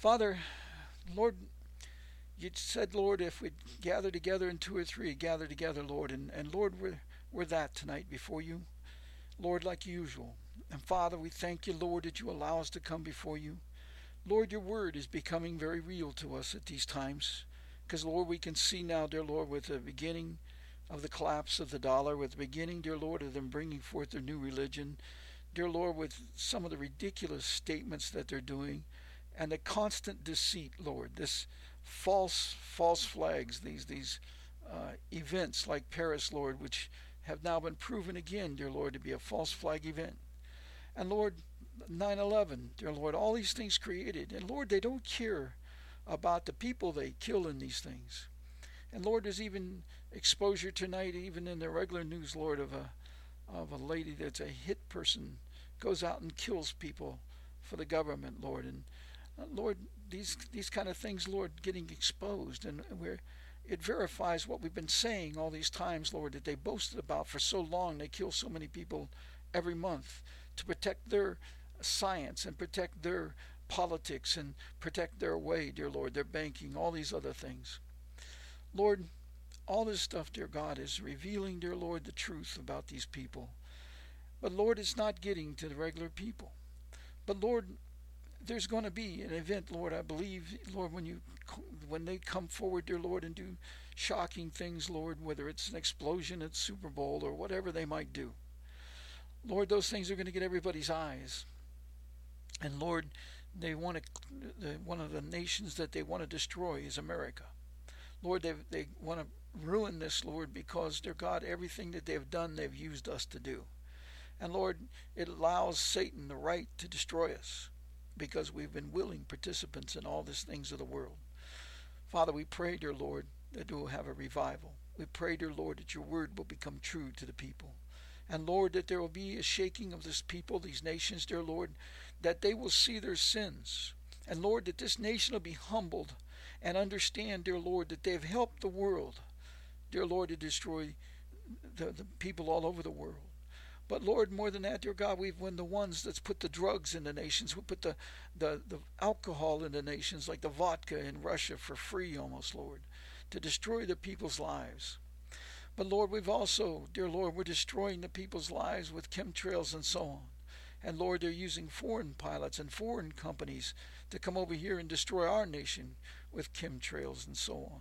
Father, Lord, you said, Lord, if we gather together in two or three, gather together, Lord. And, and Lord, we're, we're that tonight before you. Lord, like usual. And Father, we thank you, Lord, that you allow us to come before you. Lord, your word is becoming very real to us at these times. Because, Lord, we can see now, dear Lord, with the beginning of the collapse of the dollar, with the beginning, dear Lord, of them bringing forth their new religion, dear Lord, with some of the ridiculous statements that they're doing, and the constant deceit, Lord, this false, false flags, these, these uh, events like Paris, Lord, which have now been proven again, dear Lord, to be a false flag event. And Lord, 9 11, dear Lord, all these things created. And Lord, they don't care about the people they kill in these things. And Lord, there's even exposure tonight, even in the regular news, Lord, of a of a lady that's a hit person, goes out and kills people for the government, Lord. And Lord, these these kind of things, Lord, getting exposed, and we're it verifies what we've been saying all these times, Lord, that they boasted about for so long. They kill so many people every month to protect their science and protect their politics and protect their way, dear Lord, their banking, all these other things. Lord, all this stuff, dear God, is revealing, dear Lord, the truth about these people. But Lord, it's not getting to the regular people. But Lord, there's going to be an event, Lord, I believe, Lord, when you when they come forward, dear Lord, and do shocking things, Lord, whether it's an explosion at Super Bowl or whatever they might do. Lord, those things are going to get everybody's eyes. And Lord, they want to, one of the nations that they want to destroy is America. Lord, they, they want to ruin this, Lord, because, dear God, everything that they've done, they've used us to do. And Lord, it allows Satan the right to destroy us because we've been willing participants in all these things of the world. Father, we pray, dear Lord, that we'll have a revival. We pray, dear Lord, that your word will become true to the people. And Lord, that there will be a shaking of this people, these nations, dear Lord, that they will see their sins. And Lord, that this nation will be humbled and understand, dear Lord, that they've helped the world, dear Lord, to destroy the, the people all over the world. But Lord, more than that, dear God, we've been the ones that's put the drugs in the nations. We put the, the, the alcohol in the nations, like the vodka in Russia for free almost, Lord, to destroy the people's lives. But Lord, we've also, dear Lord, we're destroying the people's lives with chemtrails and so on. And Lord, they're using foreign pilots and foreign companies to come over here and destroy our nation with chemtrails and so on.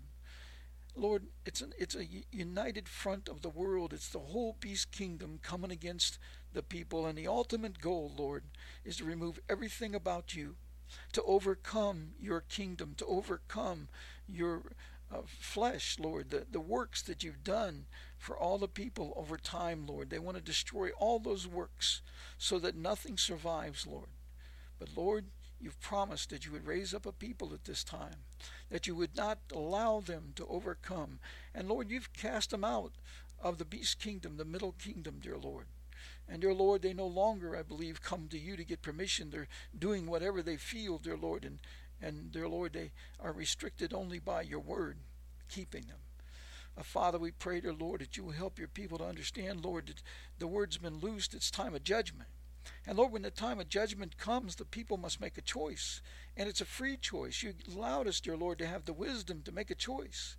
Lord, it's an, it's a united front of the world. It's the whole beast kingdom coming against the people. And the ultimate goal, Lord, is to remove everything about you, to overcome your kingdom, to overcome your of flesh, Lord, the, the works that you've done for all the people over time, Lord. They want to destroy all those works so that nothing survives, Lord. But Lord, you've promised that you would raise up a people at this time, that you would not allow them to overcome. And Lord, you've cast them out of the beast kingdom, the middle kingdom, dear Lord. And dear Lord, they no longer, I believe, come to you to get permission. They're doing whatever they feel, dear Lord, and, and dear Lord, they are restricted only by your word, keeping them. Uh, Father, we pray, dear Lord, that you will help your people to understand, Lord, that the word's been loosed. It's time of judgment. And Lord, when the time of judgment comes, the people must make a choice. And it's a free choice. You allowed us, dear Lord, to have the wisdom to make a choice.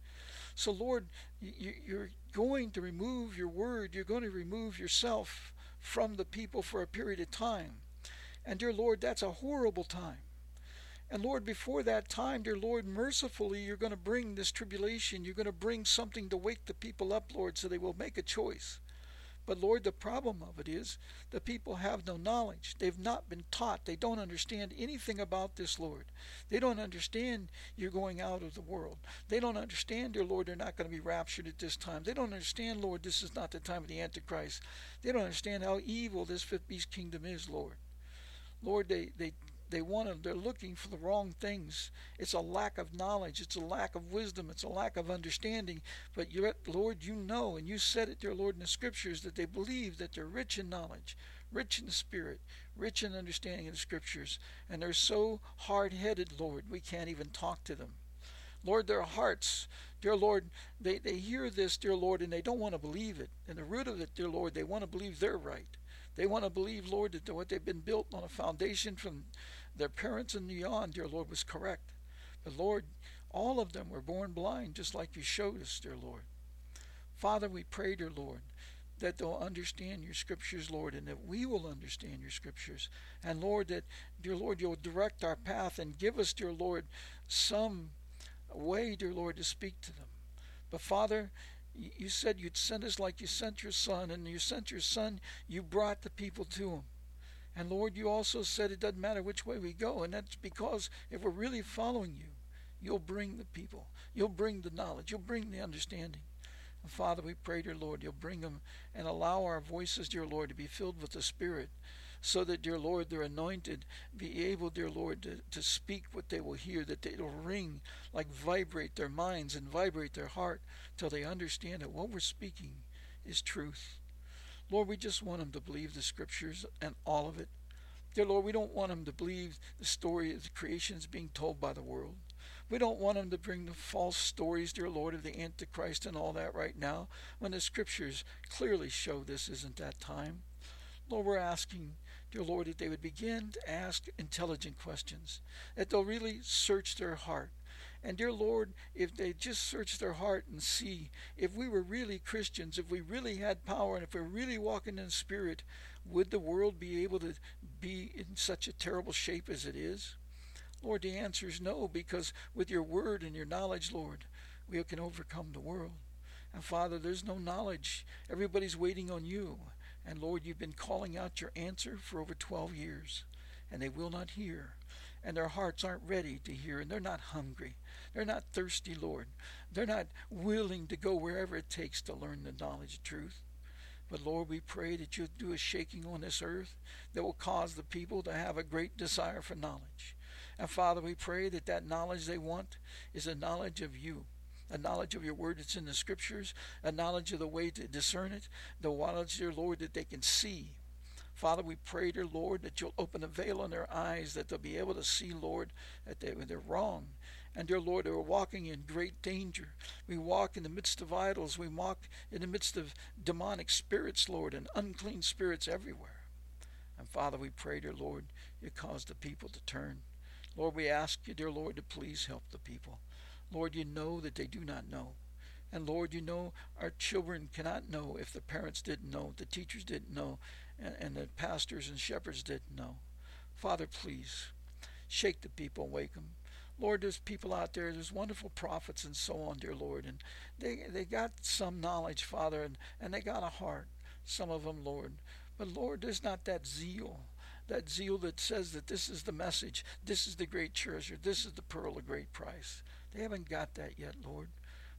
So, Lord, you're going to remove your word. You're going to remove yourself from the people for a period of time. And, dear Lord, that's a horrible time. And Lord, before that time, dear Lord, mercifully, you're going to bring this tribulation. You're going to bring something to wake the people up, Lord, so they will make a choice. But Lord, the problem of it is the people have no knowledge. They've not been taught. They don't understand anything about this, Lord. They don't understand you're going out of the world. They don't understand, dear Lord, they're not going to be raptured at this time. They don't understand, Lord, this is not the time of the Antichrist. They don't understand how evil this fifth beast kingdom is, Lord. Lord, they, they they want to, they're looking for the wrong things. It's a lack of knowledge. It's a lack of wisdom. It's a lack of understanding. But you, Lord, you know, and you said it, dear Lord, in the scriptures that they believe that they're rich in knowledge, rich in the spirit, rich in understanding of the scriptures. And they're so hard headed, Lord, we can't even talk to them. Lord, their hearts, dear Lord, they, they hear this, dear Lord, and they don't want to believe it. And the root of it, dear Lord, they want to believe they're right. They want to believe, Lord, that what they've been built on a foundation from their parents and beyond, dear Lord, was correct. But Lord, all of them were born blind, just like you showed us, dear Lord. Father, we pray, dear Lord, that they'll understand your scriptures, Lord, and that we will understand your scriptures. And Lord, that, dear Lord, you'll direct our path and give us, dear Lord, some way, dear Lord, to speak to them. But Father, you said you'd send us like you sent your son, and you sent your son, you brought the people to him. And Lord, you also said it doesn't matter which way we go, and that's because if we're really following you, you'll bring the people, you'll bring the knowledge, you'll bring the understanding. And Father, we pray, dear Lord, you'll bring them and allow our voices, dear Lord, to be filled with the Spirit so that, dear Lord, they're anointed, be able, dear Lord, to, to speak what they will hear, that it'll ring like vibrate their minds and vibrate their heart till they understand that what we're speaking is truth. Lord, we just want them to believe the scriptures and all of it. Dear Lord, we don't want them to believe the story of the creations being told by the world. We don't want them to bring the false stories, dear Lord, of the Antichrist and all that right now, when the scriptures clearly show this isn't that time. Lord, we're asking dear Lord, that they would begin to ask intelligent questions, that they'll really search their heart. And dear Lord, if they just search their heart and see if we were really Christians, if we really had power, and if we're really walking in Spirit, would the world be able to be in such a terrible shape as it is? Lord, the answer is no, because with your word and your knowledge, Lord, we can overcome the world. And Father, there's no knowledge. Everybody's waiting on you. And Lord, you've been calling out your answer for over 12 years, and they will not hear. And their hearts aren't ready to hear, and they're not hungry. They're not thirsty, Lord. They're not willing to go wherever it takes to learn the knowledge of truth. But Lord, we pray that you'll do a shaking on this earth that will cause the people to have a great desire for knowledge. And Father, we pray that that knowledge they want is a knowledge of you a knowledge of your word that's in the scriptures, a knowledge of the way to discern it, the knowledge, dear Lord, that they can see. Father, we pray, dear Lord, that you'll open a veil on their eyes, that they'll be able to see, Lord, that they, they're wrong. And dear Lord, we're walking in great danger. We walk in the midst of idols. We walk in the midst of demonic spirits, Lord, and unclean spirits everywhere. And Father, we pray, dear Lord, you cause the people to turn. Lord, we ask you, dear Lord, to please help the people. Lord, you know that they do not know. And Lord, you know our children cannot know if the parents didn't know, the teachers didn't know, and, and the pastors and shepherds didn't know. Father, please shake the people, wake them. Lord, there's people out there, there's wonderful prophets and so on, dear Lord, and they they got some knowledge, Father, and, and they got a heart, some of them, Lord. But Lord, there's not that zeal, that zeal that says that this is the message, this is the great treasure, this is the pearl of great price. They haven't got that yet, Lord.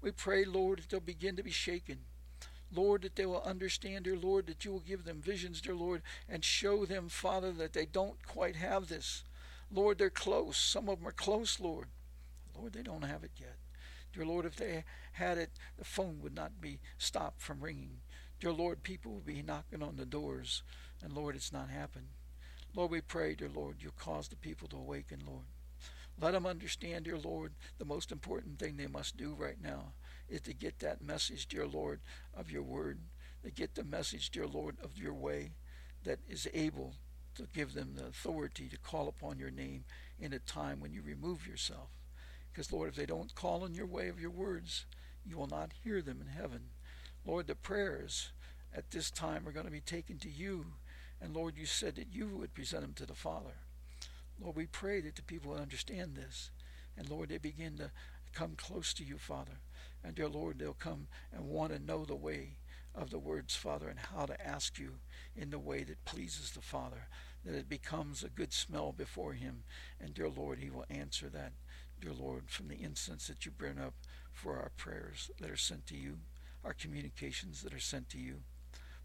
We pray, Lord, that they'll begin to be shaken. Lord, that they will understand, dear Lord, that you will give them visions, dear Lord, and show them, Father, that they don't quite have this. Lord, they're close. Some of them are close, Lord. Lord, they don't have it yet. Dear Lord, if they had it, the phone would not be stopped from ringing. Dear Lord, people would be knocking on the doors, and Lord, it's not happened. Lord, we pray, dear Lord, you'll cause the people to awaken, Lord. Let them understand, dear Lord, the most important thing they must do right now is to get that message, dear Lord, of your word, to get the message, dear Lord, of your way that is able to give them the authority to call upon your name in a time when you remove yourself. Because, Lord, if they don't call in your way of your words, you will not hear them in heaven. Lord, the prayers at this time are going to be taken to you. And Lord, you said that you would present them to the Father. Lord, we pray that the people understand this. And Lord, they begin to come close to you, Father. And dear Lord, they'll come and want to know the way of the words, Father, and how to ask you in the way that pleases the Father, that it becomes a good smell before him. And dear Lord, he will answer that, dear Lord, from the incense that you burn up for our prayers that are sent to you, our communications that are sent to you.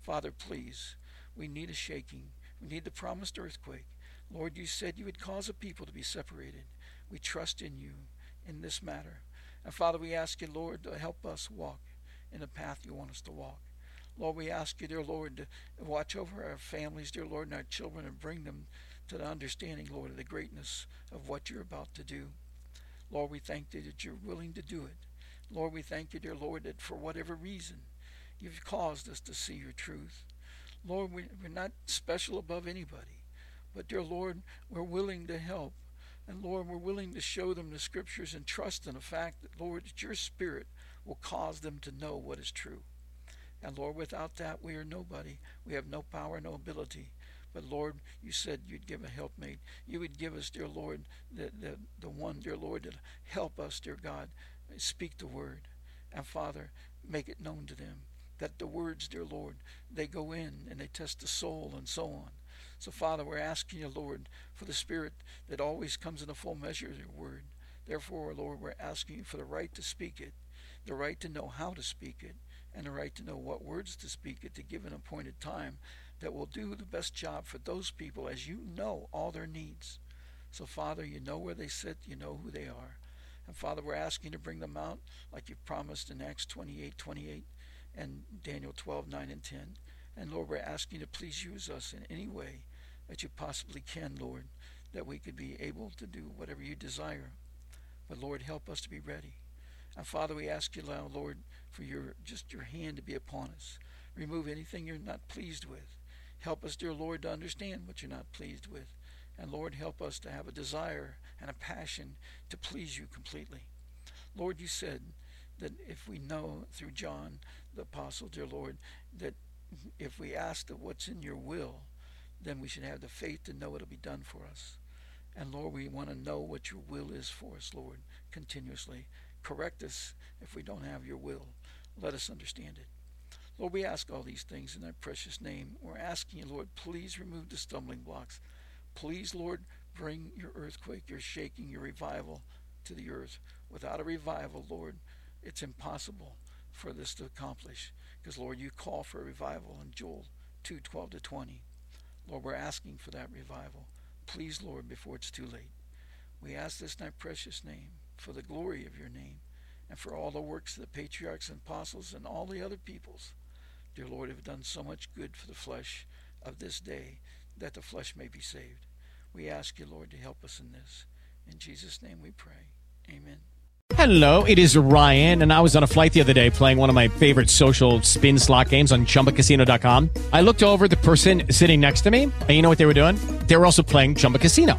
Father, please, we need a shaking. We need the promised earthquake. Lord, you said you would cause a people to be separated. We trust in you in this matter. And Father, we ask you, Lord, to help us walk in the path you want us to walk. Lord, we ask you, dear Lord, to watch over our families, dear Lord, and our children and bring them to the understanding, Lord, of the greatness of what you're about to do. Lord, we thank you that you're willing to do it. Lord, we thank you, dear Lord, that for whatever reason you've caused us to see your truth. Lord, we, we're not special above anybody, but dear Lord, we're willing to help. And Lord, we're willing to show them the scriptures and trust in the fact that, Lord, that your spirit will cause them to know what is true. And Lord, without that, we are nobody. We have no power, no ability. But Lord, you said you'd give a helpmate. You would give us, dear Lord, the, the, the one, dear Lord, to help us, dear God, speak the word. And Father, make it known to them that the words, dear Lord, they go in and they test the soul and so on. So, Father, we're asking you, Lord, for the Spirit that always comes in the full measure of your word. Therefore, Lord, we're asking you for the right to speak it, the right to know how to speak it, and the right to know what words to speak at the given appointed time that will do the best job for those people as you know all their needs. So, Father, you know where they sit, you know who they are. And Father, we're asking to bring them out like you promised in Acts 28 28 and Daniel 12 9 and 10. And Lord, we're asking to please use us in any way that you possibly can, Lord, that we could be able to do whatever you desire. But Lord, help us to be ready. And Father, we ask you now, Lord, for your just your hand to be upon us. Remove anything you're not pleased with. Help us, dear Lord, to understand what you're not pleased with. And Lord, help us to have a desire and a passion to please you completely. Lord, you said that if we know through John the apostle, dear Lord, that if we ask that what's in your will, then we should have the faith to know it'll be done for us. And Lord, we want to know what your will is for us, Lord, continuously. Correct us if we don't have your will. Let us understand it. Lord, we ask all these things in thy precious name. We're asking you, Lord, please remove the stumbling blocks. Please, Lord, bring your earthquake, your shaking, your revival to the earth. Without a revival, Lord, it's impossible for this to accomplish. Because, Lord, you call for a revival in Joel 2 12 to 20. Lord, we're asking for that revival. Please, Lord, before it's too late. We ask this in thy precious name, for the glory of your name, and for all the works of the patriarchs and apostles and all the other peoples dear Lord, have done so much good for the flesh of this day that the flesh may be saved. We ask you, Lord, to help us in this. In Jesus' name we pray. Amen. Hello, it is Ryan, and I was on a flight the other day playing one of my favorite social spin slot games on chumbacasino.com. I looked over the person sitting next to me, and you know what they were doing? They were also playing Chumba Casino.